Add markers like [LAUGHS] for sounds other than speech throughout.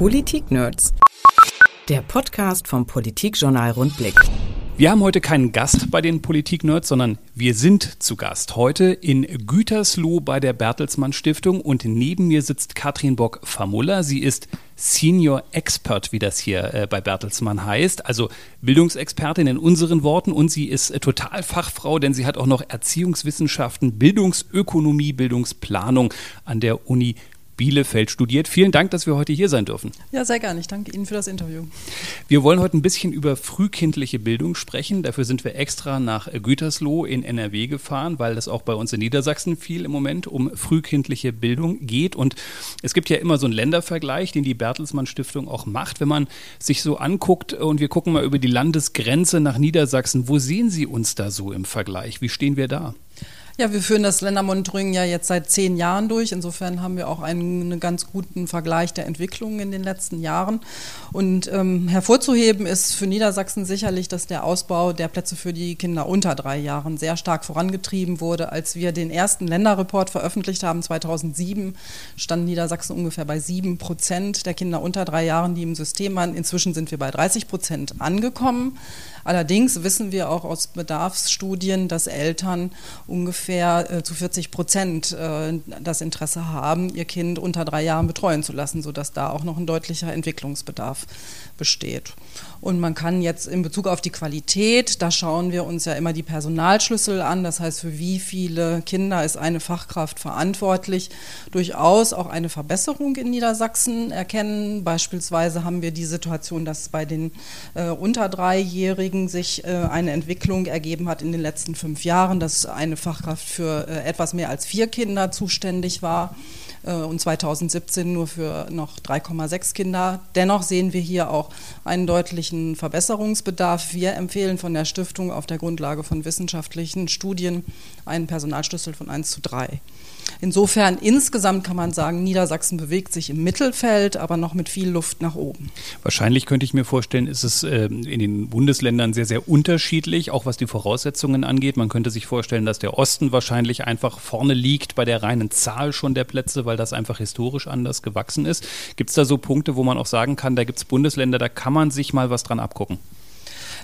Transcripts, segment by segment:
Politik-Nerds. Der Podcast vom Politikjournal Rundblick. Wir haben heute keinen Gast bei den Politik-Nerds, sondern wir sind zu Gast. Heute in Gütersloh bei der Bertelsmann Stiftung und neben mir sitzt Katrin Bock-Famulla. Sie ist Senior Expert, wie das hier äh, bei Bertelsmann heißt, also Bildungsexpertin in unseren Worten und sie ist äh, total Fachfrau, denn sie hat auch noch Erziehungswissenschaften, Bildungsökonomie, Bildungsplanung an der Uni Bielefeld studiert. Vielen Dank, dass wir heute hier sein dürfen. Ja, sehr gerne. Ich danke Ihnen für das Interview. Wir wollen heute ein bisschen über frühkindliche Bildung sprechen. Dafür sind wir extra nach Gütersloh in NRW gefahren, weil es auch bei uns in Niedersachsen viel im Moment um frühkindliche Bildung geht. Und es gibt ja immer so einen Ländervergleich, den die Bertelsmann Stiftung auch macht. Wenn man sich so anguckt und wir gucken mal über die Landesgrenze nach Niedersachsen, wo sehen Sie uns da so im Vergleich? Wie stehen wir da? Ja, wir führen das Ländermonitoring ja jetzt seit zehn Jahren durch. Insofern haben wir auch einen, einen ganz guten Vergleich der Entwicklungen in den letzten Jahren. Und ähm, hervorzuheben ist für Niedersachsen sicherlich, dass der Ausbau der Plätze für die Kinder unter drei Jahren sehr stark vorangetrieben wurde. Als wir den ersten Länderreport veröffentlicht haben, 2007, stand Niedersachsen ungefähr bei sieben Prozent der Kinder unter drei Jahren, die im System waren. Inzwischen sind wir bei 30 Prozent angekommen. Allerdings wissen wir auch aus Bedarfsstudien, dass Eltern ungefähr äh, zu 40 Prozent äh, das Interesse haben, ihr Kind unter drei Jahren betreuen zu lassen, sodass da auch noch ein deutlicher Entwicklungsbedarf besteht. Und man kann jetzt in Bezug auf die Qualität, da schauen wir uns ja immer die Personalschlüssel an, das heißt, für wie viele Kinder ist eine Fachkraft verantwortlich, durchaus auch eine Verbesserung in Niedersachsen erkennen. Beispielsweise haben wir die Situation, dass bei den äh, unter Dreijährigen sich äh, eine Entwicklung ergeben hat in den letzten fünf Jahren, dass eine Fachkraft für äh, etwas mehr als vier Kinder zuständig war. Äh, und 2017 nur für noch 3,6 Kinder. Dennoch sehen wir hier auch einen deutlichen Verbesserungsbedarf. Wir empfehlen von der Stiftung auf der Grundlage von wissenschaftlichen Studien einen Personalschlüssel von 1 zu 3. Insofern insgesamt kann man sagen, Niedersachsen bewegt sich im Mittelfeld, aber noch mit viel Luft nach oben. Wahrscheinlich könnte ich mir vorstellen, ist es äh, in den Bundesländern sehr, sehr unterschiedlich, auch was die Voraussetzungen angeht. Man könnte sich vorstellen, dass der Osten wahrscheinlich einfach vorne liegt bei der reinen Zahl schon der Plätze, weil das einfach historisch anders gewachsen ist. Gibt es da so Punkte, wo man auch sagen kann, da gibt es Bundesländer, da kann man sich mal was dran abgucken?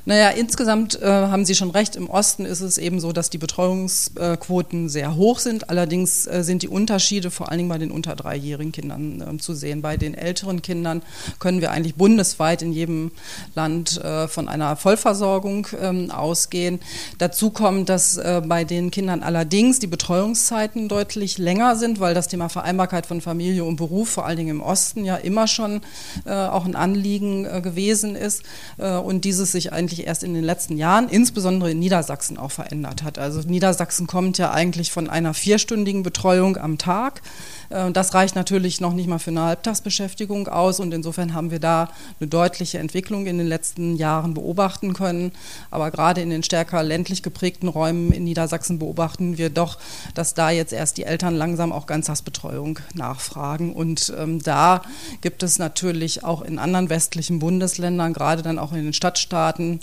Naja, insgesamt äh, haben Sie schon recht. Im Osten ist es eben so, dass die Betreuungsquoten sehr hoch sind. Allerdings äh, sind die Unterschiede vor allen Dingen bei den unter dreijährigen Kindern äh, zu sehen. Bei den älteren Kindern können wir eigentlich bundesweit in jedem Land äh, von einer Vollversorgung ähm, ausgehen. Dazu kommt, dass äh, bei den Kindern allerdings die Betreuungszeiten deutlich länger sind, weil das Thema Vereinbarkeit von Familie und Beruf vor allen Dingen im Osten ja immer schon äh, auch ein Anliegen gewesen ist und dieses sich eigentlich eigentlich erst in den letzten Jahren, insbesondere in Niedersachsen, auch verändert hat. Also Niedersachsen kommt ja eigentlich von einer vierstündigen Betreuung am Tag äh, das reicht natürlich noch nicht mal für eine Halbtagsbeschäftigung aus und insofern haben wir da eine deutliche Entwicklung in den letzten Jahren beobachten können. Aber gerade in den stärker ländlich geprägten Räumen in Niedersachsen beobachten wir doch, dass da jetzt erst die Eltern langsam auch Ganztagsbetreuung nachfragen. Und ähm, da gibt es natürlich auch in anderen westlichen Bundesländern, gerade dann auch in den Stadtstaaten,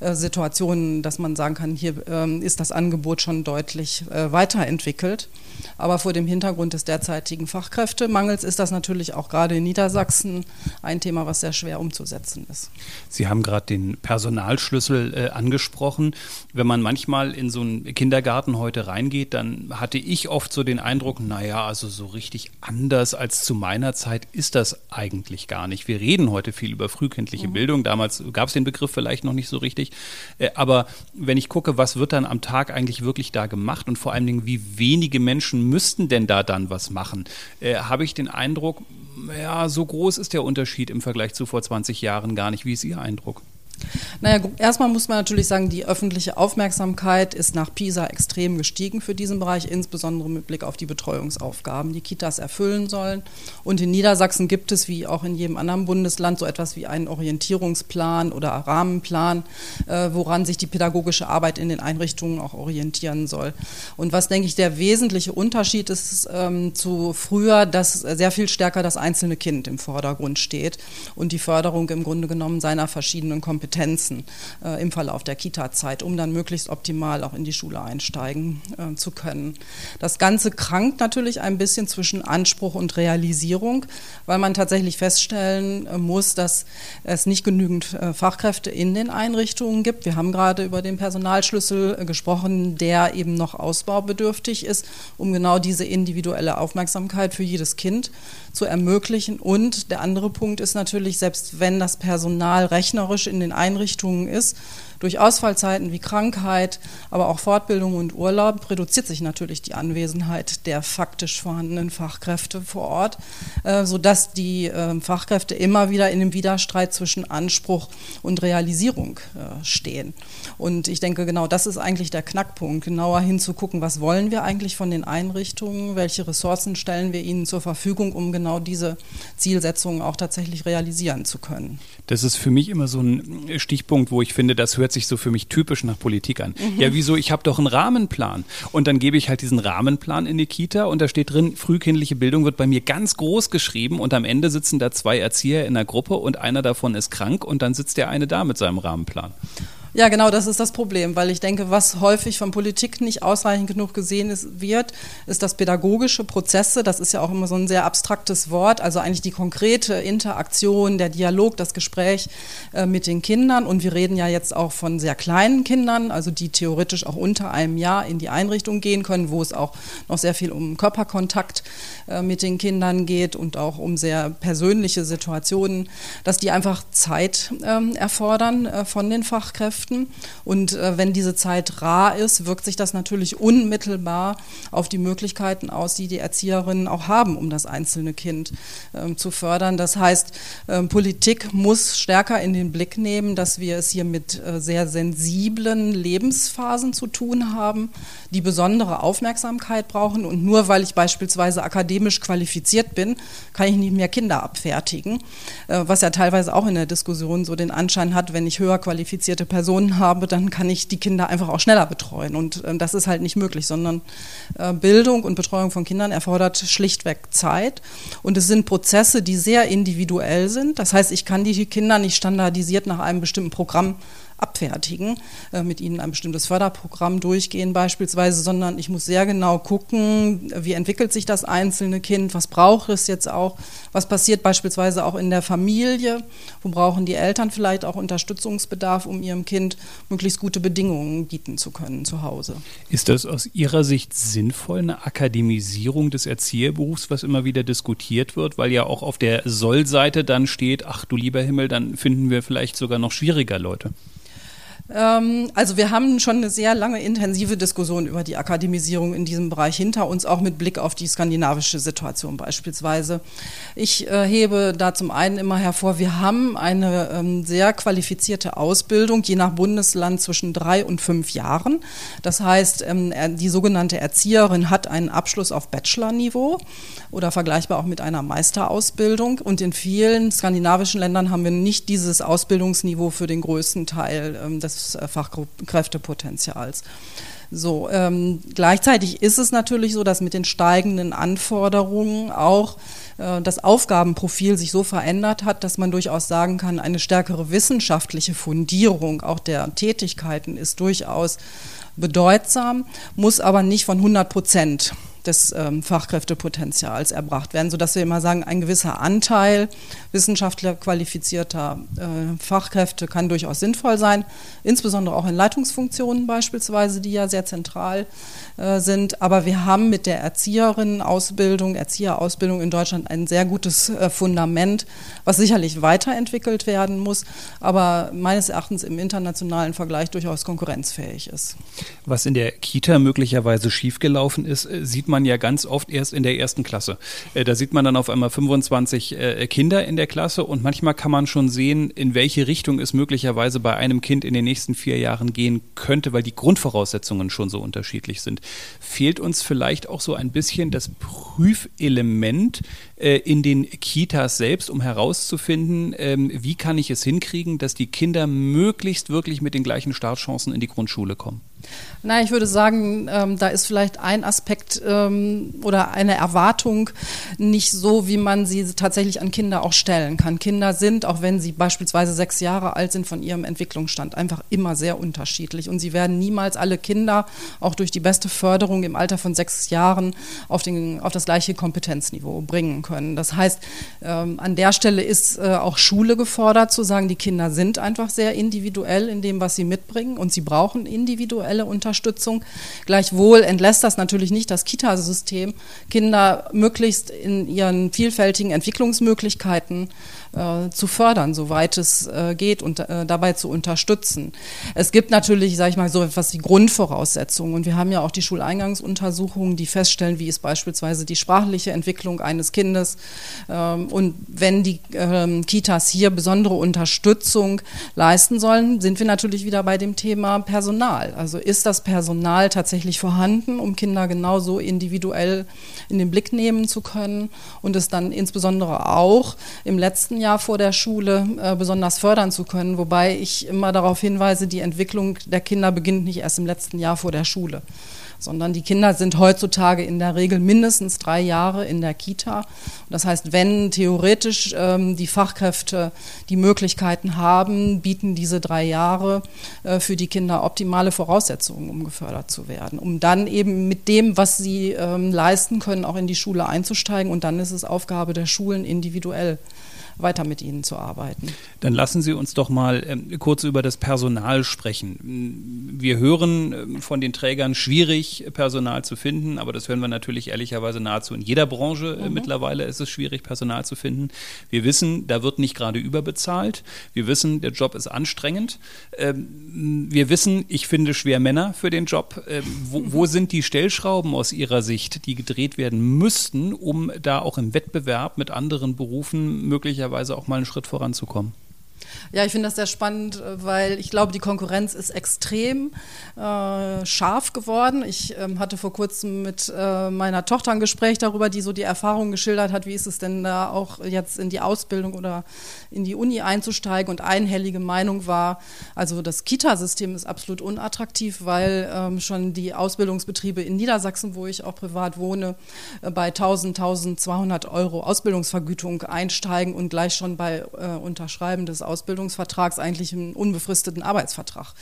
Situationen, dass man sagen kann, hier ähm, ist das Angebot schon deutlich äh, weiterentwickelt. Aber vor dem Hintergrund des derzeitigen Fachkräftemangels ist das natürlich auch gerade in Niedersachsen ein Thema, was sehr schwer umzusetzen ist. Sie haben gerade den Personalschlüssel äh, angesprochen. Wenn man manchmal in so einen Kindergarten heute reingeht, dann hatte ich oft so den Eindruck, naja, also so richtig anders als zu meiner Zeit ist das eigentlich gar nicht. Wir reden heute viel über frühkindliche mhm. Bildung. Damals gab es den Begriff vielleicht noch nicht so richtig. Äh, aber wenn ich gucke, was wird dann am Tag eigentlich wirklich da gemacht und vor allen Dingen, wie wenige Menschen müssten denn da dann was machen? Äh, Habe ich den Eindruck, ja, so groß ist der Unterschied im Vergleich zu vor 20 Jahren gar nicht. Wie ist Ihr Eindruck? Naja, erstmal muss man natürlich sagen, die öffentliche Aufmerksamkeit ist nach PISA extrem gestiegen für diesen Bereich, insbesondere mit Blick auf die Betreuungsaufgaben, die Kitas erfüllen sollen. Und in Niedersachsen gibt es, wie auch in jedem anderen Bundesland, so etwas wie einen Orientierungsplan oder Rahmenplan, äh, woran sich die pädagogische Arbeit in den Einrichtungen auch orientieren soll. Und was, denke ich, der wesentliche Unterschied ist ähm, zu früher, dass sehr viel stärker das einzelne Kind im Vordergrund steht und die Förderung im Grunde genommen seiner verschiedenen Kompetenzen Kompetenzen äh, im Verlauf der Kita-Zeit, um dann möglichst optimal auch in die Schule einsteigen äh, zu können. Das Ganze krankt natürlich ein bisschen zwischen Anspruch und Realisierung, weil man tatsächlich feststellen äh, muss, dass es nicht genügend äh, Fachkräfte in den Einrichtungen gibt. Wir haben gerade über den Personalschlüssel äh, gesprochen, der eben noch ausbaubedürftig ist, um genau diese individuelle Aufmerksamkeit für jedes Kind zu ermöglichen. Und der andere Punkt ist natürlich, selbst wenn das Personal rechnerisch in den Einrichtungen ist, durch Ausfallzeiten wie Krankheit, aber auch Fortbildung und Urlaub reduziert sich natürlich die Anwesenheit der faktisch vorhandenen Fachkräfte vor Ort, äh, sodass die äh, Fachkräfte immer wieder in dem Widerstreit zwischen Anspruch und Realisierung äh, stehen. Und ich denke, genau das ist eigentlich der Knackpunkt, genauer hinzugucken, was wollen wir eigentlich von den Einrichtungen, welche Ressourcen stellen wir ihnen zur Verfügung, um genau diese Zielsetzungen auch tatsächlich realisieren zu können. Das ist für mich immer so ein Stichpunkt, wo ich finde, das hört sich so für mich typisch nach Politik an. Mhm. Ja, wieso? Ich habe doch einen Rahmenplan. Und dann gebe ich halt diesen Rahmenplan in die Kita und da steht drin, frühkindliche Bildung wird bei mir ganz groß geschrieben und am Ende sitzen da zwei Erzieher in der Gruppe und einer davon ist krank und dann sitzt der eine da mit seinem Rahmenplan. Ja, genau, das ist das Problem, weil ich denke, was häufig von Politik nicht ausreichend genug gesehen ist, wird, ist, dass pädagogische Prozesse, das ist ja auch immer so ein sehr abstraktes Wort, also eigentlich die konkrete Interaktion, der Dialog, das Gespräch äh, mit den Kindern. Und wir reden ja jetzt auch von sehr kleinen Kindern, also die theoretisch auch unter einem Jahr in die Einrichtung gehen können, wo es auch noch sehr viel um Körperkontakt äh, mit den Kindern geht und auch um sehr persönliche Situationen, dass die einfach Zeit ähm, erfordern äh, von den Fachkräften Fachkräften. Und äh, wenn diese Zeit rar ist, wirkt sich das natürlich unmittelbar auf die Möglichkeiten aus, die die Erzieherinnen auch haben, um das einzelne Kind ähm, zu fördern. Das heißt, ähm, Politik muss stärker in den Blick nehmen, dass wir es hier mit äh, sehr sensiblen Lebensphasen zu tun haben, die besondere Aufmerksamkeit brauchen. Und nur weil ich beispielsweise akademisch qualifiziert bin, kann ich nicht mehr Kinder abfertigen, äh, was ja teilweise auch in der Diskussion so den Anschein hat, wenn ich höher qualifizierte Personen Personen habe, dann kann ich die Kinder einfach auch schneller betreuen. Und äh, das ist halt nicht möglich, sondern äh, Bildung und Betreuung von Kindern erfordert schlichtweg Zeit. Und es sind Prozesse, die sehr individuell sind. Das heißt, ich kann die Kinder nicht standardisiert nach einem bestimmten Programm abfertigen, äh, mit ihnen ein bestimmtes Förderprogramm durchgehen beispielsweise, sondern ich muss sehr genau gucken, wie entwickelt sich das einzelne Kind, was braucht es jetzt auch, was passiert beispielsweise auch in der Familie, wo brauchen die Eltern vielleicht auch Unterstützungsbedarf, um ihrem Kind möglichst gute Bedingungen bieten zu können zu Hause. Ist das aus Ihrer Sicht sinnvoll, eine Akademisierung des Erzieherberufs, was immer wieder diskutiert wird, weil ja auch auf der Soll-Seite dann steht, ach du lieber Himmel, dann finden wir vielleicht sogar noch schwieriger Leute? Ähm, also wir haben schon eine sehr lange intensive Diskussion über die Akademisierung in diesem Bereich hinter uns, auch mit Blick auf die skandinavische Situation beispielsweise. Ich äh, hebe da zum einen immer hervor, wir haben eine ähm, sehr qualifizierte Ausbildung, je nach Bundesland zwischen drei und fünf Jahren. Das heißt, ähm, die sogenannte Erzieherin hat einen Abschluss auf Bachelor-Niveau oder vergleichbar auch mit einer Meisterausbildung. Und in vielen skandinavischen Ländern haben wir nicht dieses Ausbildungsniveau für den größten Teil ähm, des Fachkräftepotenzials. So, ähm, gleichzeitig ist es natürlich so, dass mit den steigenden Anforderungen auch äh, das Aufgabenprofil sich so verändert hat, dass man durchaus sagen kann, eine stärkere wissenschaftliche Fundierung auch der Tätigkeiten ist durchaus bedeutsam, muss aber nicht von 100 Prozent des ähm, Fachkräftepotenzials erbracht werden, sodass wir immer sagen, ein gewisser Anteil wissenschaftler qualifizierter äh, Fachkräfte kann durchaus sinnvoll sein, insbesondere auch in Leitungsfunktionen beispielsweise, die ja sehr zentral äh, sind. Aber wir haben mit der Erzieherinnenausbildung, Erzieherausbildung in Deutschland ein sehr gutes äh, Fundament, was sicherlich weiterentwickelt werden muss, aber meines Erachtens im internationalen Vergleich durchaus konkurrenzfähig ist. Was in der Kita möglicherweise schiefgelaufen ist, äh, sieht man man ja ganz oft erst in der ersten Klasse. Äh, da sieht man dann auf einmal 25 äh, Kinder in der Klasse und manchmal kann man schon sehen, in welche Richtung es möglicherweise bei einem Kind in den nächsten vier Jahren gehen könnte, weil die Grundvoraussetzungen schon so unterschiedlich sind. Fehlt uns vielleicht auch so ein bisschen das Prüfelement äh, in den Kitas selbst, um herauszufinden, ähm, wie kann ich es hinkriegen, dass die Kinder möglichst wirklich mit den gleichen Startchancen in die Grundschule kommen? Na, ich würde sagen, ähm, da ist vielleicht ein Aspekt ähm, oder eine Erwartung nicht so, wie man sie tatsächlich an Kinder auch stellen kann. Kinder sind, auch wenn sie beispielsweise sechs Jahre alt sind, von ihrem Entwicklungsstand einfach immer sehr unterschiedlich. Und sie werden niemals alle Kinder, auch durch die beste Förderung im Alter von sechs Jahren, auf, den, auf das gleiche Kompetenzniveau bringen können. Das heißt, ähm, an der Stelle ist äh, auch Schule gefordert, zu sagen, die Kinder sind einfach sehr individuell in dem, was sie mitbringen und sie brauchen individuelle Unterstützung. Unterstützung. Gleichwohl entlässt das natürlich nicht das Kitasystem, Kinder möglichst in ihren vielfältigen Entwicklungsmöglichkeiten äh, zu fördern, soweit es äh, geht und äh, dabei zu unterstützen. Es gibt natürlich, sage ich mal, so etwas wie Grundvoraussetzungen und wir haben ja auch die Schuleingangsuntersuchungen, die feststellen, wie ist beispielsweise die sprachliche Entwicklung eines Kindes ähm, und wenn die ähm, Kitas hier besondere Unterstützung leisten sollen, sind wir natürlich wieder bei dem Thema Personal. Also ist das Personal tatsächlich vorhanden, um Kinder genauso individuell in den Blick nehmen zu können und es dann insbesondere auch im letzten Jahr vor der Schule äh, besonders fördern zu können, wobei ich immer darauf hinweise, die Entwicklung der Kinder beginnt nicht erst im letzten Jahr vor der Schule sondern die Kinder sind heutzutage in der Regel mindestens drei Jahre in der Kita. Das heißt, wenn theoretisch ähm, die Fachkräfte die Möglichkeiten haben, bieten diese drei Jahre äh, für die Kinder optimale Voraussetzungen, um gefördert zu werden, um dann eben mit dem, was sie ähm, leisten können, auch in die Schule einzusteigen. Und dann ist es Aufgabe der Schulen individuell weiter mit ihnen zu arbeiten. Dann lassen Sie uns doch mal ähm, kurz über das Personal sprechen. Wir hören ähm, von den Trägern, schwierig Personal zu finden, aber das hören wir natürlich ehrlicherweise nahezu in jeder Branche. Äh, mhm. Mittlerweile ist es schwierig, Personal zu finden. Wir wissen, da wird nicht gerade überbezahlt. Wir wissen, der Job ist anstrengend. Ähm, wir wissen, ich finde schwer Männer für den Job. Ähm, wo, wo [LAUGHS] sind die Stellschrauben aus Ihrer Sicht, die gedreht werden müssten, um da auch im Wettbewerb mit anderen Berufen möglicherweise möglicherweise auch mal einen Schritt voranzukommen. Ja, ich finde das sehr spannend, äh, weil ich glaube, die Konkurrenz ist extrem äh, scharf geworden. Ich ähm, hatte vor kurzem mit äh, meiner Tochter ein Gespräch darüber, die so die Erfahrung geschildert hat, wie ist es denn da auch jetzt in die Ausbildung oder in die Uni einzusteigen. Und einhellige Meinung war, also das Kita-System ist absolut unattraktiv, weil ähm, schon die Ausbildungsbetriebe in Niedersachsen, wo ich auch privat wohne, äh, bei 1000, 1200 Euro Ausbildungsvergütung einsteigen und gleich schon bei äh, Unterschreiben des Ausbildungsvertrags eigentlich einen unbefristeten Arbeitsvertrag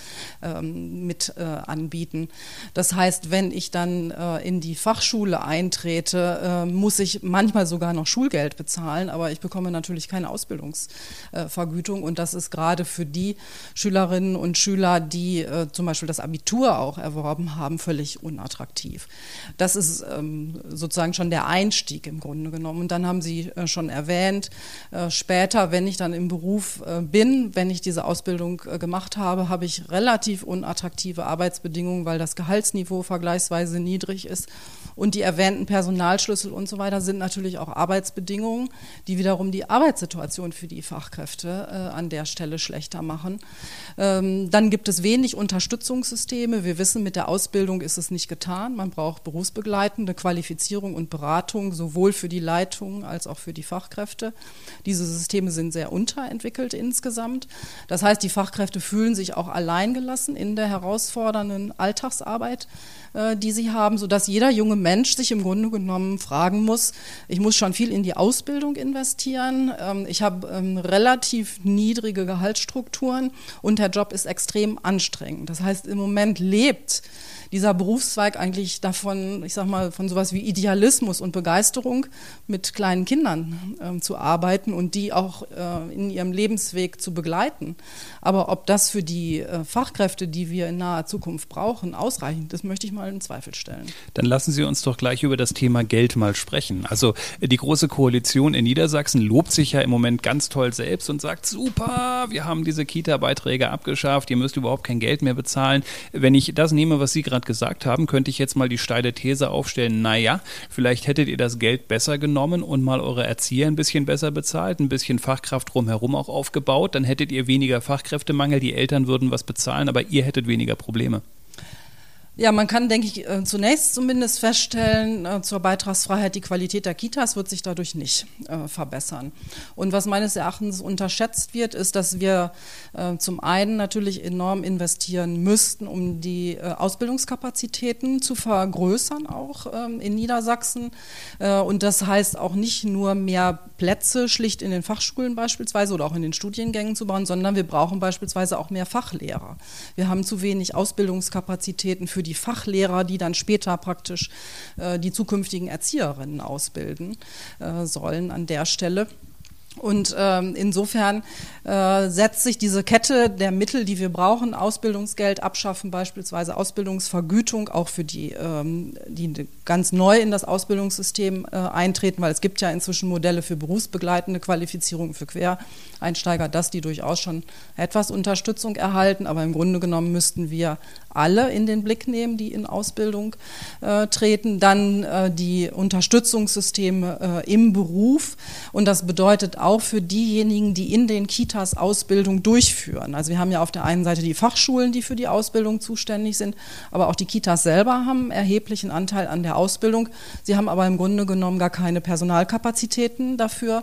ähm, mit äh, anbieten. Das heißt, wenn ich dann äh, in die Fachschule eintrete, äh, muss ich manchmal sogar noch Schulgeld bezahlen, aber ich bekomme natürlich keine Ausbildungsvergütung und das ist gerade für die Schülerinnen und Schüler, die äh, zum Beispiel das Abitur auch erworben haben, völlig unattraktiv. Das ist ähm, sozusagen schon der Einstieg im Grunde genommen. Und dann haben Sie äh, schon erwähnt, äh, später, wenn ich dann im Beruf bin, wenn ich diese Ausbildung äh, gemacht habe, habe ich relativ unattraktive Arbeitsbedingungen, weil das Gehaltsniveau vergleichsweise niedrig ist. Und die erwähnten Personalschlüssel und so weiter sind natürlich auch Arbeitsbedingungen, die wiederum die Arbeitssituation für die Fachkräfte äh, an der Stelle schlechter machen. Ähm, dann gibt es wenig Unterstützungssysteme. Wir wissen, mit der Ausbildung ist es nicht getan. Man braucht berufsbegleitende Qualifizierung und Beratung, sowohl für die Leitung als auch für die Fachkräfte. Diese Systeme sind sehr unterentwickelt insgesamt. Das heißt, die Fachkräfte fühlen sich auch alleingelassen in der herausfordernden Alltagsarbeit, äh, die sie haben, sodass jeder junge Mensch sich im Grunde genommen fragen muss, ich muss schon viel in die Ausbildung investieren, ähm, ich habe ähm, relativ niedrige Gehaltsstrukturen und der Job ist extrem anstrengend. Das heißt, im Moment lebt dieser Berufszweig eigentlich davon, ich sag mal, von sowas wie Idealismus und Begeisterung mit kleinen Kindern äh, zu arbeiten und die auch äh, in ihrem Lebensweg zu begleiten. Aber ob das für die äh, Fachkräfte, die wir in naher Zukunft brauchen, ausreichend ist, möchte ich mal in Zweifel stellen. Dann lassen Sie uns doch gleich über das Thema Geld mal sprechen. Also die Große Koalition in Niedersachsen lobt sich ja im Moment ganz toll selbst und sagt, super, wir haben diese Kita-Beiträge abgeschafft, ihr müsst überhaupt kein Geld mehr bezahlen. Wenn ich das nehme, was Sie gerade gerade gesagt haben, könnte ich jetzt mal die steile These aufstellen, naja, vielleicht hättet ihr das Geld besser genommen und mal eure Erzieher ein bisschen besser bezahlt, ein bisschen Fachkraft drumherum auch aufgebaut, dann hättet ihr weniger Fachkräftemangel, die Eltern würden was bezahlen, aber ihr hättet weniger Probleme. Ja, man kann, denke ich, äh, zunächst zumindest feststellen, äh, zur Beitragsfreiheit, die Qualität der Kitas wird sich dadurch nicht äh, verbessern. Und was meines Erachtens unterschätzt wird, ist, dass wir zum einen natürlich enorm investieren müssten, um die Ausbildungskapazitäten zu vergrößern, auch ähm, in Niedersachsen. Und das heißt auch nicht nur mehr Plätze schlicht in den Fachschulen beispielsweise oder auch in den Studiengängen zu bauen, sondern wir brauchen beispielsweise auch mehr Fachlehrer. Wir haben zu wenig Ausbildungskapazitäten für die Fachlehrer, die dann später praktisch äh, die zukünftigen Erzieherinnen ausbilden äh, sollen an der Stelle. Und ähm, insofern äh, setzt sich diese Kette der Mittel, die wir brauchen, Ausbildungsgeld abschaffen, beispielsweise Ausbildungsvergütung, auch für die, ähm, die ganz neu in das Ausbildungssystem äh, eintreten, weil es gibt ja inzwischen Modelle für berufsbegleitende Qualifizierung für Quereinsteiger, dass die durchaus schon etwas Unterstützung erhalten, aber im Grunde genommen müssten wir alle in den Blick nehmen, die in Ausbildung äh, treten. Dann äh, die Unterstützungssysteme äh, im Beruf. Und das bedeutet auch für diejenigen, die in den Kitas Ausbildung durchführen. Also wir haben ja auf der einen Seite die Fachschulen, die für die Ausbildung zuständig sind, aber auch die Kitas selber haben erheblichen Anteil an der Ausbildung. Sie haben aber im Grunde genommen gar keine Personalkapazitäten dafür.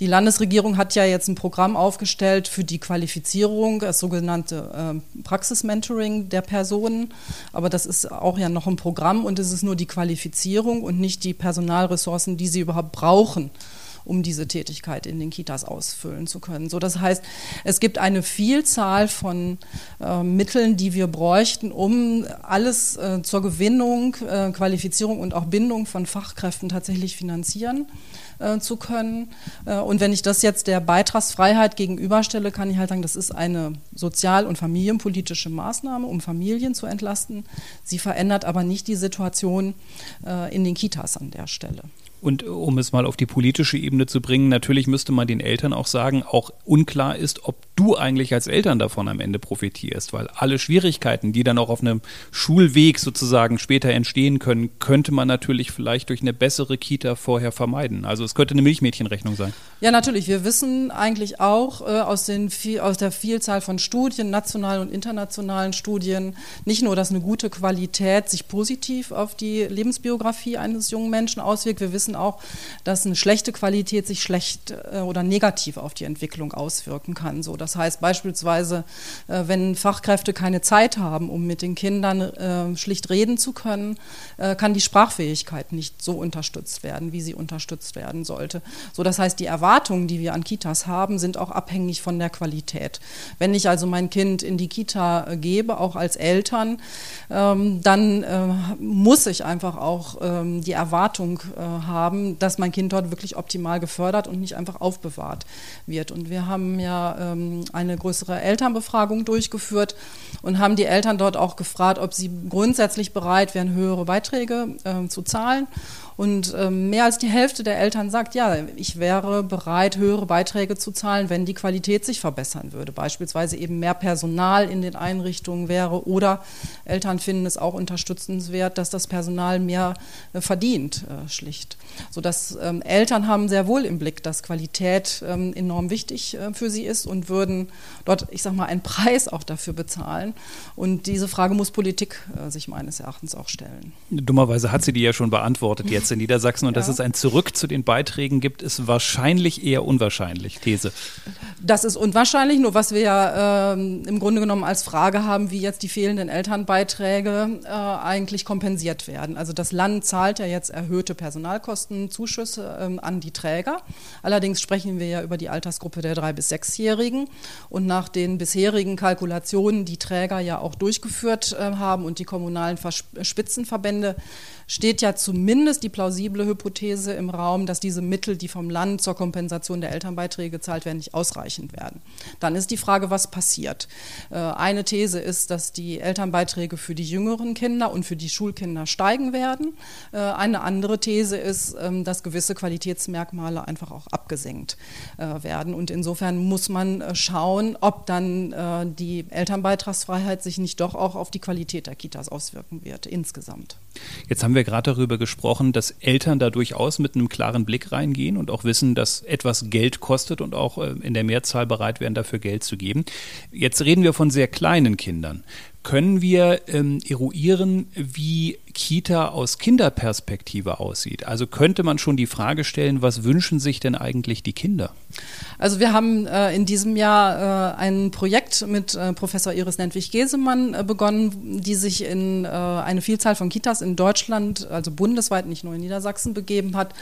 Die Landesregierung hat ja jetzt ein Programm aufgestellt für die Qualifizierung, das sogenannte äh, Praxismentoring der Personen. Aber das ist auch ja noch ein Programm und es ist nur die Qualifizierung und nicht die Personalressourcen, die sie überhaupt brauchen um diese Tätigkeit in den Kitas ausfüllen zu können. So, das heißt, es gibt eine Vielzahl von äh, Mitteln, die wir bräuchten, um alles äh, zur Gewinnung, äh, Qualifizierung und auch Bindung von Fachkräften tatsächlich finanzieren äh, zu können. Äh, und wenn ich das jetzt der Beitragsfreiheit gegenüberstelle, kann ich halt sagen, das ist eine sozial- und familienpolitische Maßnahme, um Familien zu entlasten. Sie verändert aber nicht die Situation äh, in den Kitas an der Stelle. Und um es mal auf die politische Ebene zu bringen, natürlich müsste man den Eltern auch sagen, auch unklar ist, ob du eigentlich als Eltern davon am Ende profitierst, weil alle Schwierigkeiten, die dann auch auf einem Schulweg sozusagen später entstehen können, könnte man natürlich vielleicht durch eine bessere Kita vorher vermeiden. Also es könnte eine Milchmädchenrechnung sein. Ja, natürlich. Wir wissen eigentlich auch äh, aus, den, aus der Vielzahl von Studien, nationalen und internationalen Studien, nicht nur, dass eine gute Qualität sich positiv auf die Lebensbiografie eines jungen Menschen auswirkt, wir wissen wissen auch, dass eine schlechte Qualität sich schlecht äh, oder negativ auf die Entwicklung auswirken kann. So, das heißt beispielsweise, äh, wenn Fachkräfte keine Zeit haben, um mit den Kindern äh, schlicht reden zu können, kann die Sprachfähigkeit nicht so unterstützt werden, wie sie unterstützt werden sollte. So, das heißt, die Erwartungen, die wir an Kitas haben, sind auch abhängig von der Qualität. Wenn ich also mein Kind in die Kita gebe, auch als Eltern, ähm, dann muss ich einfach auch ähm, die Erwartung haben, haben, dass mein Kind dort wirklich optimal gefördert und nicht einfach aufbewahrt wird. Und wir haben ja ähm, eine größere Elternbefragung durchgeführt und haben die Eltern dort auch gefragt, ob sie grundsätzlich bereit wären, höhere Beiträge äh, zu zahlen. Und ähm, mehr als die Hälfte der Eltern sagt, ja, ich wäre bereit, höhere Beiträge zu zahlen, wenn die Qualität sich verbessern würde. Beispielsweise eben mehr Personal in den Einrichtungen wäre oder Eltern finden es auch unterstützenswert, dass das Personal mehr äh, verdient, äh, schlicht. Sodass ähm, Eltern haben sehr wohl im Blick, dass Qualität ähm, enorm wichtig äh, für sie ist und würden dort, ich sag mal, einen Preis auch dafür bezahlen. Und diese Frage muss Politik äh, sich meines Erachtens auch stellen. Dummerweise hat sie die ja schon beantwortet jetzt in Niedersachsen und ja. dass es ein Zurück zu den Beiträgen gibt, ist wahrscheinlich eher unwahrscheinlich. These. Das ist unwahrscheinlich, nur was wir ja äh, im Grunde genommen als Frage haben, wie jetzt die fehlenden Elternbeiträge äh, eigentlich kompensiert werden. Also das Land zahlt ja jetzt erhöhte Personalkosten, Zuschüsse äh, an die Träger. Allerdings sprechen wir ja über die Altersgruppe der drei bis sechsjährigen und nach den bisherigen Kalkulationen, die Träger ja auch durchgeführt äh, haben und die kommunalen Spitzenverbände steht ja zumindest die plausible Hypothese im Raum, dass diese Mittel, die vom Land zur Kompensation der Elternbeiträge gezahlt werden, nicht ausreichend werden. Dann ist die Frage, was passiert. Äh, eine These ist, dass die Elternbeiträge für die jüngeren Kinder und für die Schulkinder steigen werden. Äh, eine andere These ist, ähm, dass gewisse Qualitätsmerkmale einfach auch abgesenkt äh, werden. Und insofern muss man schauen, ob dann die Elternbeitragsfreiheit sich nicht doch auch auf die Qualität der Kitas auswirken wird insgesamt. Jetzt haben wir gerade darüber gesprochen, dass Eltern da durchaus mit einem klaren Blick reingehen und auch wissen, dass etwas Geld kostet und auch äh, in der Mehrzahl bereit wären, dafür Geld zu geben. Jetzt reden wir von sehr kleinen Kindern. können wir ähm, eruieren, wie Kita aus Kinderperspektive aussieht? Also könnte man schon die Frage stellen, was wünschen sich denn eigentlich die Kinder? Also wir haben äh, in diesem Jahr äh, ein Projekt mit äh, Professor Iris Nentwig-Gesemann äh, begonnen, die sich in äh, eine Vielzahl von Kitas in Deutschland, also bundesweit, nicht nur in Niedersachsen, begeben hat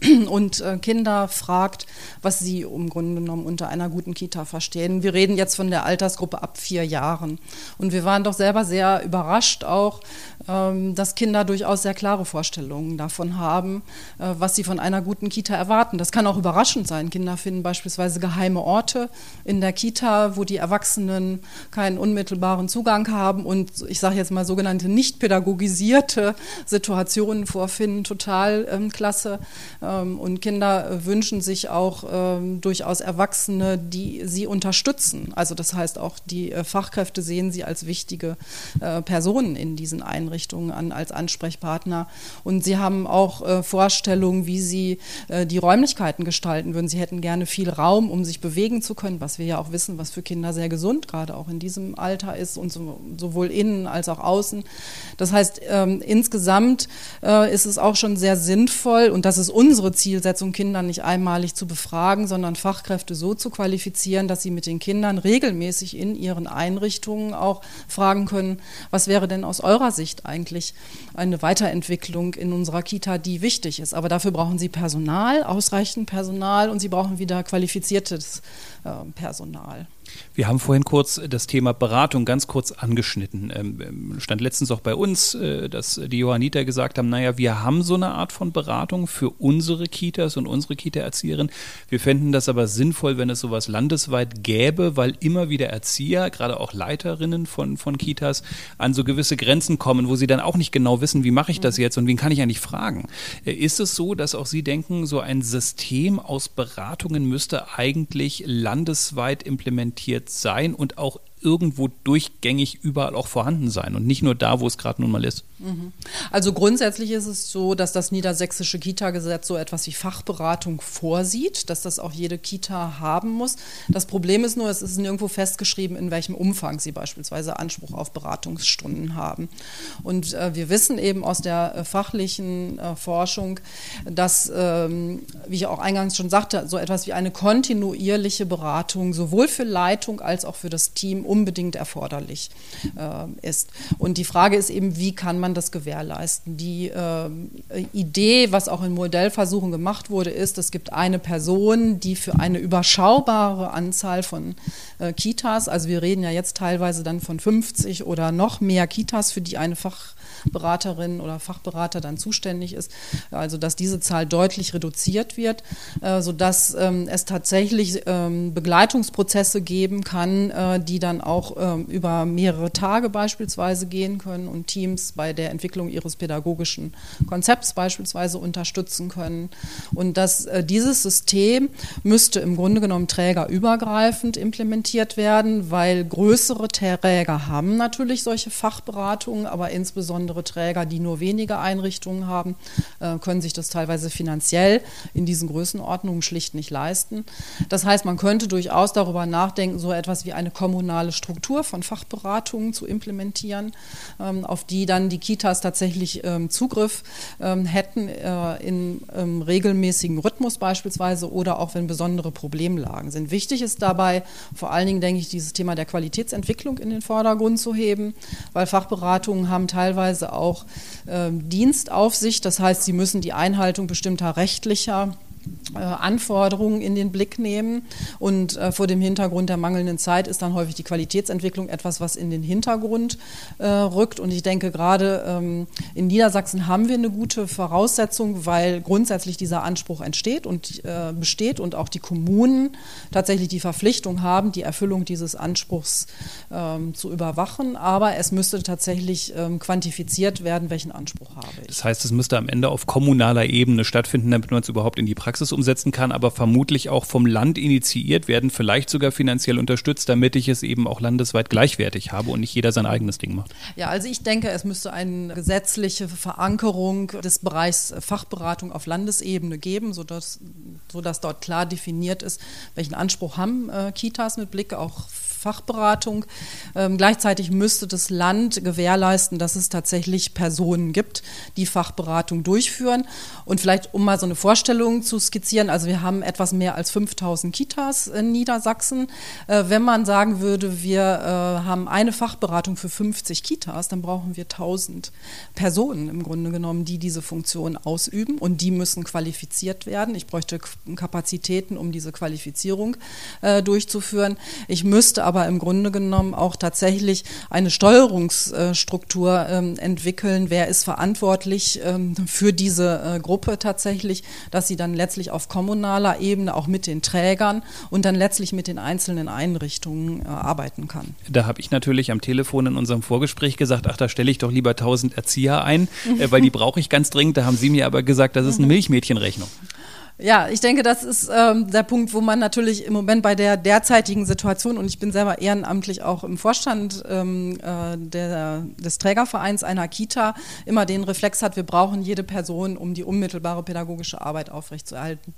[CLEARS THROAT] und äh, Kinder fragt, was sie im Grunde genommen unter einer guten Kita verstehen. Wir reden jetzt von der Altersgruppe ab vier Jahren. Und wir waren doch selber sehr überrascht auch, dass Kinder durchaus sehr klare Vorstellungen davon haben, äh, was sie von einer guten Kita erwarten. Das kann auch überraschend sein. Kinder finden beispielsweise geheime Orte in der Kita, wo die Erwachsenen keinen unmittelbaren Zugang haben und ich sage jetzt mal sogenannte nicht pädagogisierte Situationen vorfinden. Total ähm, klasse. Ähm, und Kinder wünschen sich auch ähm, durchaus Erwachsene, die sie unterstützen. Also das heißt auch die äh, Fachkräfte sehen sie als wichtige äh, Personen in diesen Einrichtungen an als Ansprechpartner. Und sie haben auch äh, Vorstellungen, wie sie äh, die Räumlichkeiten gestalten würden. Sie hätten gerne viel Raum, um sich bewegen zu können, was wir ja auch wissen, was für Kinder sehr gesund gerade auch in diesem Alter ist und so, sowohl innen als auch außen. Das heißt, ähm, insgesamt äh, ist es auch schon sehr sinnvoll und das ist unsere Zielsetzung, Kinder nicht einmalig zu befragen, sondern Fachkräfte so zu qualifizieren, dass sie mit den Kindern regelmäßig in ihren Einrichtungen auch fragen können, was wäre denn aus eurer Sicht eigentlich eine Weiterentwicklung in unserer Kita, die wichtig ist. Aber dafür brauchen Sie Personal, ausreichend Personal und Sie brauchen wieder qualifiziertes äh, Personal. Wir haben vorhin kurz das Thema Beratung ganz kurz angeschnitten. Ähm, ähm, stand letztens auch bei uns, äh, dass die Johanniter gesagt haben, naja, wir haben so eine Art von Beratung für unsere Kitas und unsere Kita-Erzieherinnen. Wir fänden das aber sinnvoll, wenn es sowas landesweit gäbe, weil immer wieder Erzieher, gerade auch Leiterinnen von, von Kitas, an so gewisse Grenzen kommen, wo sie dann auch nicht genau wissen, wie mache ich das mhm. jetzt und wen kann ich eigentlich fragen. Äh, ist es so, dass auch Sie denken, so ein System aus Beratungen müsste eigentlich landesweit implementiert dokumentiert sein und auch irgendwo durchgängig überall auch vorhanden sein und nicht nur da, wo es gerade nun mal ist. Mhm. Also grundsätzlich ist es so, dass das niedersächsische Kita-Gesetz so etwas wie Fachberatung vorsieht, dass das auch jede Kita haben muss. Das Problem ist nur, es ist nirgendwo festgeschrieben, in welchem Umfang sie beispielsweise Anspruch auf Beratungsstunden haben. Und äh, wir wissen eben aus der äh, fachlichen äh, Forschung, dass, ähm, wie ich auch eingangs schon sagte, so etwas wie eine kontinuierliche Beratung sowohl für Leitung als auch für das Team unbedingt erforderlich äh, ist. Und die Frage ist eben, wie kann man das gewährleisten? Die äh, Idee, was auch in Modellversuchen gemacht wurde, ist, es gibt eine Person, die für eine überschaubare Anzahl von äh, Kitas, also wir reden ja jetzt teilweise dann von 50 oder noch mehr Kitas, für die eine Fach Beraterin oder Fachberater dann zuständig ist. Also dass diese Zahl deutlich reduziert wird, äh, sodass ähm, es tatsächlich ähm, Begleitungsprozesse geben kann, äh, die dann auch ähm, über mehrere Tage beispielsweise gehen können und Teams bei der Entwicklung ihres pädagogischen Konzepts beispielsweise unterstützen können. Und dass äh, dieses System müsste im Grunde genommen trägerübergreifend implementiert werden, weil größere Träger haben natürlich solche Fachberatungen, aber insbesondere Träger, die nur wenige Einrichtungen haben, äh, können sich das teilweise finanziell in diesen Größenordnungen schlicht nicht leisten. Das heißt, man könnte durchaus darüber nachdenken, so etwas wie eine kommunale Struktur von Fachberatungen zu implementieren, ähm, auf die dann die Kitas tatsächlich ähm, Zugriff ähm, hätten äh, in regelmäßigen Rhythmus beispielsweise oder auch wenn besondere Problemlagen sind. Wichtig ist dabei vor allen Dingen, denke ich, dieses Thema der Qualitätsentwicklung in den Vordergrund zu heben, weil Fachberatungen haben teilweise auch Dienstaufsicht. Das heißt, sie müssen die Einhaltung bestimmter rechtlicher Anforderungen in den Blick nehmen. Und äh, vor dem Hintergrund der mangelnden Zeit ist dann häufig die Qualitätsentwicklung etwas, was in den Hintergrund äh, rückt. Und ich denke, gerade ähm, in Niedersachsen haben wir eine gute Voraussetzung, weil grundsätzlich dieser Anspruch entsteht und äh, besteht und auch die Kommunen tatsächlich die Verpflichtung haben, die Erfüllung dieses Anspruchs ähm, zu überwachen. Aber es müsste tatsächlich ähm, quantifiziert werden, welchen Anspruch habe ich. Das heißt, es müsste am Ende auf kommunaler Ebene stattfinden, damit man es überhaupt in die Praxis umsetzen kann, aber vermutlich auch vom Land initiiert werden, vielleicht sogar finanziell unterstützt, damit ich es eben auch landesweit gleichwertig habe und nicht jeder sein eigenes Ding macht. Ja, also ich denke, es müsste eine gesetzliche Verankerung des Bereichs Fachberatung auf Landesebene geben, sodass, sodass dort klar definiert ist, welchen Anspruch haben äh, Kitas mit Blick auch Fachberatung. Ähm, gleichzeitig müsste das Land gewährleisten, dass es tatsächlich Personen gibt, die Fachberatung durchführen. Und vielleicht, um mal so eine Vorstellung zu skizzieren, also wir haben etwas mehr als 5000 Kitas in Niedersachsen. Äh, wenn man sagen würde, wir äh, haben eine Fachberatung für 50 Kitas, dann brauchen wir 1000 Personen im Grunde genommen, die diese Funktion ausüben und die müssen qualifiziert werden. Ich bräuchte Kapazitäten, um diese Qualifizierung äh, durchzuführen. Ich müsste aber im Grunde genommen auch tatsächlich eine Steuerungsstruktur ähm, entwickeln. Wer ist verantwortlich ähm, für diese äh, Gruppe tatsächlich, dass sie dann letztlich auf kommunaler Ebene auch mit den Trägern und dann letztlich mit den einzelnen Einrichtungen äh, arbeiten kann. Da habe ich natürlich am Telefon in unserem Vorgespräch gesagt, ach, da stelle ich doch lieber 1000 Erzieher ein, äh, weil die [LAUGHS] brauche ich ganz dringend. Da haben Sie mir aber gesagt, das ist eine Milchmädchenrechnung. Ja, ich denke, das ist ähm, der Punkt, wo man natürlich im Moment bei der derzeitigen Situation, und ich bin selber ehrenamtlich auch im Vorstand ähm, äh, der, des Trägervereins einer Kita, immer den Reflex hat, wir brauchen jede Person, um die unmittelbare pädagogische Arbeit aufrechtzuerhalten.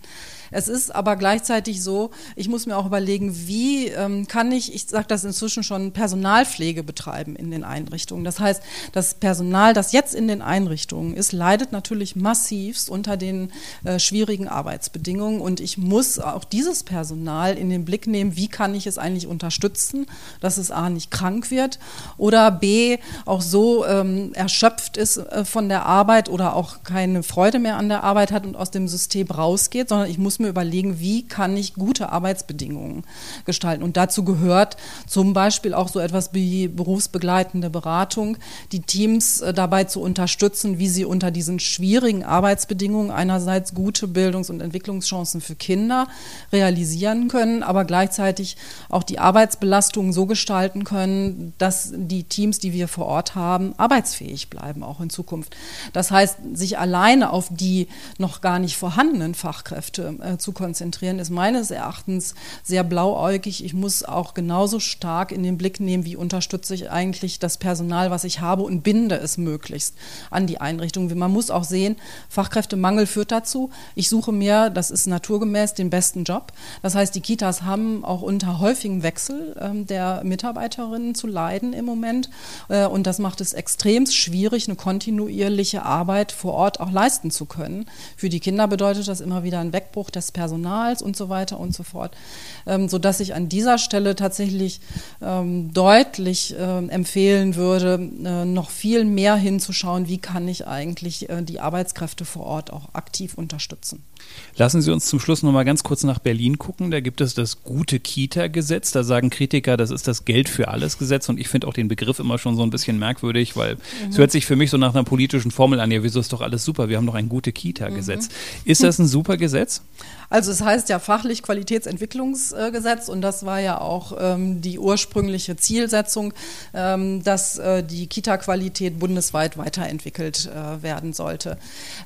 Es ist aber gleichzeitig so, ich muss mir auch überlegen, wie ähm, kann ich, ich sage das inzwischen schon, Personalpflege betreiben in den Einrichtungen. Das heißt, das Personal, das jetzt in den Einrichtungen ist, leidet natürlich massivst unter den äh, schwierigen Arbeitsbedingungen und ich muss auch dieses Personal in den Blick nehmen, wie kann ich es eigentlich unterstützen, dass es A nicht krank wird oder B auch so ähm, erschöpft ist äh, von der Arbeit oder auch keine Freude mehr an der Arbeit hat und aus dem System rausgeht, sondern ich muss mir überlegen, wie kann ich gute Arbeitsbedingungen gestalten. Und dazu gehört zum Beispiel auch so etwas wie berufsbegleitende Beratung, die Teams äh, dabei zu unterstützen, wie sie unter diesen schwierigen Arbeitsbedingungen einerseits gute Bildungs- und Entwicklungschancen für Kinder realisieren können, aber gleichzeitig auch die Arbeitsbelastung so gestalten können, dass die Teams, die wir vor Ort haben, arbeitsfähig bleiben, auch in Zukunft. Das heißt, sich alleine auf die noch gar nicht vorhandenen Fachkräfte äh, zu konzentrieren, ist meines Erachtens sehr blauäugig. Ich muss auch genauso stark in den Blick nehmen, wie unterstütze ich eigentlich das Personal, was ich habe und binde es möglichst an die Einrichtung. Man muss auch sehen, Fachkräftemangel führt dazu. Ich suche mir, das ist naturgemäß, den besten Job. Das heißt, die Kitas haben auch unter häufigem Wechsel äh, der Mitarbeiterinnen zu leiden im Moment. Äh, und das macht es extrem schwierig, eine kontinuierliche Arbeit vor Ort auch leisten zu können. Für die Kinder bedeutet das immer wieder ein Wegbruch des Personals und so weiter und so fort, ähm, sodass ich an dieser Stelle tatsächlich ähm, deutlich äh, empfehlen würde, äh, noch viel mehr hinzuschauen, wie kann ich eigentlich äh, die Arbeitskräfte vor Ort auch aktiv unterstützen. Lassen Sie uns zum Schluss noch mal ganz kurz nach Berlin gucken. Da gibt es das gute Kita-Gesetz. Da sagen Kritiker, das ist das Geld für alles Gesetz. Und ich finde auch den Begriff immer schon so ein bisschen merkwürdig, weil mhm. es hört sich für mich so nach einer politischen Formel an. Ja, wieso ist doch alles super? Wir haben doch ein gute Kita-Gesetz. Mhm. Ist das ein super Gesetz? Also es heißt ja fachlich Qualitätsentwicklungsgesetz und das war ja auch ähm, die ursprüngliche Zielsetzung, ähm, dass äh, die Kita-Qualität bundesweit weiterentwickelt äh, werden sollte.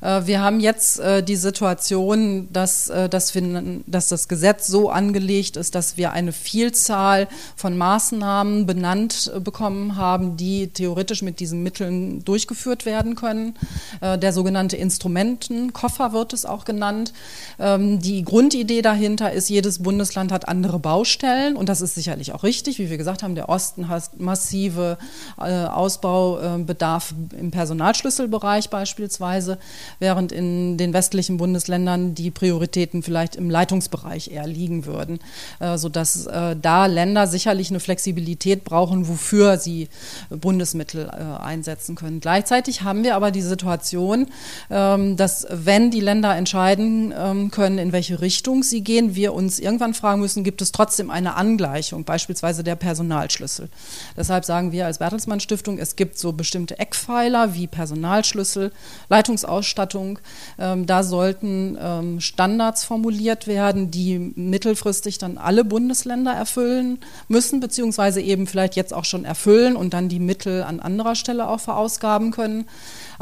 Äh, wir haben jetzt äh, die Situation, dass, äh, dass, wir, dass das Gesetz so angelegt ist, dass wir eine Vielzahl von Maßnahmen benannt äh, bekommen haben, die theoretisch mit diesen Mitteln durchgeführt werden können. der sogenannte Instrumentenkoffer wird es auch genannt. Ähm, die die Grundidee dahinter ist, jedes Bundesland hat andere Baustellen und das ist sicherlich auch richtig. Wie wir gesagt haben, der Osten hat massive äh, Ausbaubedarf im Personalschlüsselbereich beispielsweise, während in den westlichen Bundesländern die Prioritäten vielleicht im Leitungsbereich eher liegen würden, äh, sodass äh, da Länder sicherlich eine Flexibilität brauchen, wofür sie Bundesmittel äh, einsetzen können. Gleichzeitig haben wir aber die Situation, ähm, dass wenn die Länder entscheiden ähm, können, in welche welche Richtung sie gehen, wir uns irgendwann fragen müssen, gibt es trotzdem eine Angleichung, beispielsweise der Personalschlüssel. Deshalb sagen wir als Bertelsmann Stiftung, es gibt so bestimmte Eckpfeiler wie Personalschlüssel, Leitungsausstattung. Ähm, da sollten ähm, Standards formuliert werden, die mittelfristig dann alle Bundesländer erfüllen müssen, beziehungsweise eben vielleicht jetzt auch schon erfüllen und dann die Mittel an anderer Stelle auch verausgaben können.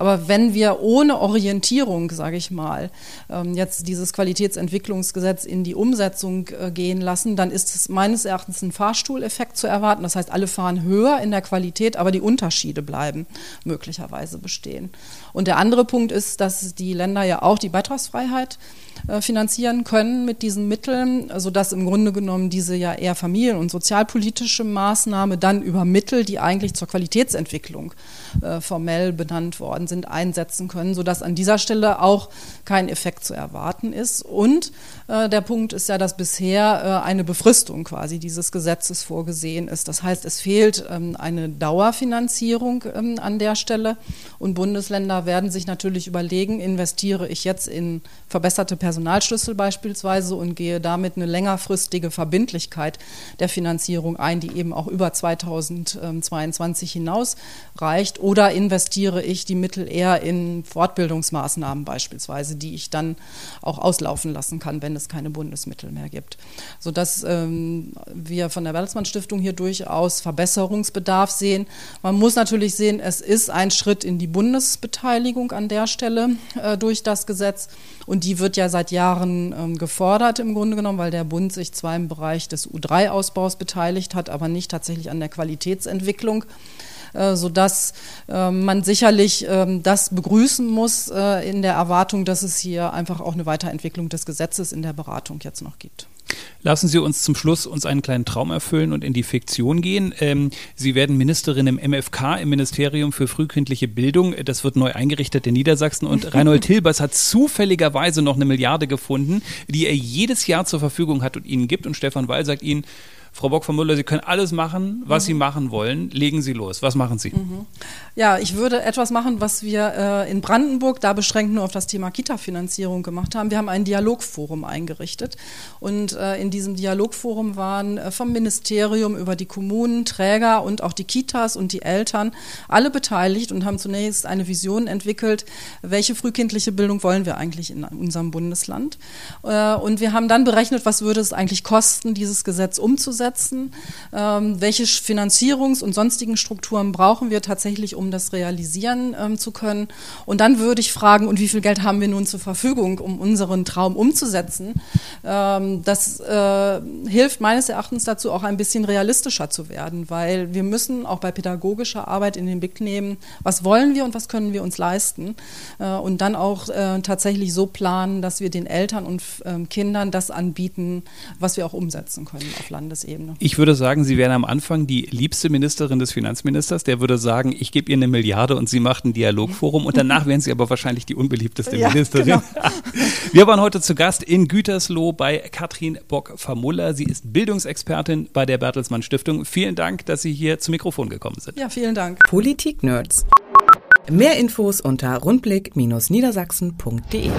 Aber wenn wir ohne Orientierung, sage ich mal, ähm, jetzt dieses Qualitätsentwicklung Entwicklungsgesetz in die Umsetzung äh, gehen lassen, dann ist es meines Erachtens ein Fahrstuhleffekt zu erwarten. Das heißt, alle fahren höher in der Qualität, aber die Unterschiede bleiben möglicherweise bestehen. Und der andere Punkt ist, dass die Länder ja auch die Beitragsfreiheit äh, finanzieren können mit diesen Mitteln, sodass im Grunde genommen diese ja eher familien- und sozialpolitische Maßnahme dann über Mittel, die eigentlich zur Qualitätsentwicklung äh, formell benannt worden sind, einsetzen können, sodass an dieser Stelle auch kein Effekt zu erwarten ist. Und äh, der Punkt ist ja, dass bisher eine Befristung quasi dieses Gesetzes vorgesehen ist. Das heißt, es fehlt ähm, eine Dauerfinanzierung ähm, an der Stelle und Bundesländer werden sich natürlich überlegen, investiere ich jetzt in verbesserte Personal Personalschlüssel beispielsweise und gehe damit eine längerfristige Verbindlichkeit der Finanzierung ein, die eben auch über 2022 hinaus reicht. Oder investiere ich die Mittel eher in Fortbildungsmaßnahmen beispielsweise, die ich dann auch auslaufen lassen kann, wenn es keine Bundesmittel mehr gibt. Sodass ähm, wir von der Bertelsmann Stiftung hier durchaus Verbesserungsbedarf sehen. Man muss natürlich sehen, es ist ein Schritt in die Bundesbeteiligung an der Stelle äh, durch das Gesetz. Und die wird ja seit Jahren ähm, gefordert im Grunde genommen, weil der Bund sich zwar im Bereich des U3-Ausbaus beteiligt hat, aber nicht tatsächlich an der Qualitätsentwicklung sodass äh, man sicherlich äh, das begrüßen muss äh, in der Erwartung, dass es hier einfach auch eine Weiterentwicklung des Gesetzes in der Beratung jetzt noch gibt. Lassen Sie uns zum Schluss uns einen kleinen Traum erfüllen und in die Fiktion gehen. Ähm, Sie werden Ministerin im MFK, im Ministerium für frühkindliche Bildung. Das wird neu eingerichtet in Niedersachsen. Und [LAUGHS] Reinhold Hilbers hat zufälligerweise noch eine Milliarde gefunden, die er jedes Jahr zur Verfügung hat und Ihnen gibt. Und Stefan Weil sagt Ihnen, Frau Bock von Müller, Sie können alles machen, was mhm. Sie machen wollen. Legen Sie los. Was machen Sie? Mhm. Ja, ich würde etwas machen, was wir äh, in Brandenburg, da beschränkt nur auf das Thema Kita-Finanzierung gemacht haben. Wir haben ein Dialogforum eingerichtet. Und äh, in diesem Dialogforum waren äh, vom Ministerium über die Kommunen, Träger und auch die Kitas und die Eltern alle beteiligt und haben zunächst eine Vision entwickelt, welche frühkindliche Bildung wollen wir eigentlich in unserem Bundesland. Äh, und wir haben dann berechnet, was würde es eigentlich kosten, dieses Gesetz umzusetzen umsetzen? Ähm, welche Finanzierungs- und sonstigen Strukturen brauchen wir tatsächlich, um das realisieren ähm, zu können? Und dann würde ich fragen, und wie viel Geld haben wir nun zur Verfügung, um unseren Traum umzusetzen? Ähm, das äh, hilft meines Erachtens dazu, auch ein bisschen realistischer zu werden, weil wir müssen auch bei pädagogischer Arbeit in den Blick nehmen, was wollen wir und was können wir uns leisten? Äh, und dann auch äh, tatsächlich so planen, dass wir den Eltern und ähm, Kindern das anbieten, was wir auch umsetzen können auf Landesebene. Bundesebene. Ich würde sagen, Sie wären am Anfang die liebste Ministerin des Finanzministers. Der würde sagen, ich gebe ihr eine Milliarde und sie macht ein Dialogforum. Und danach wären Sie aber wahrscheinlich die unbeliebteste [LAUGHS] ja, Ministerin. Genau. [LAUGHS] Wir waren heute zu Gast in Gütersloh bei Katrin Bock-Vermuller. Sie ist Bildungsexpertin bei der Bertelsmann Stiftung. Vielen Dank, dass Sie hier zum Mikrofon gekommen sind. Ja, vielen Dank. Politik-Nerds. Mehr Infos unter rundblick-niedersachsen.de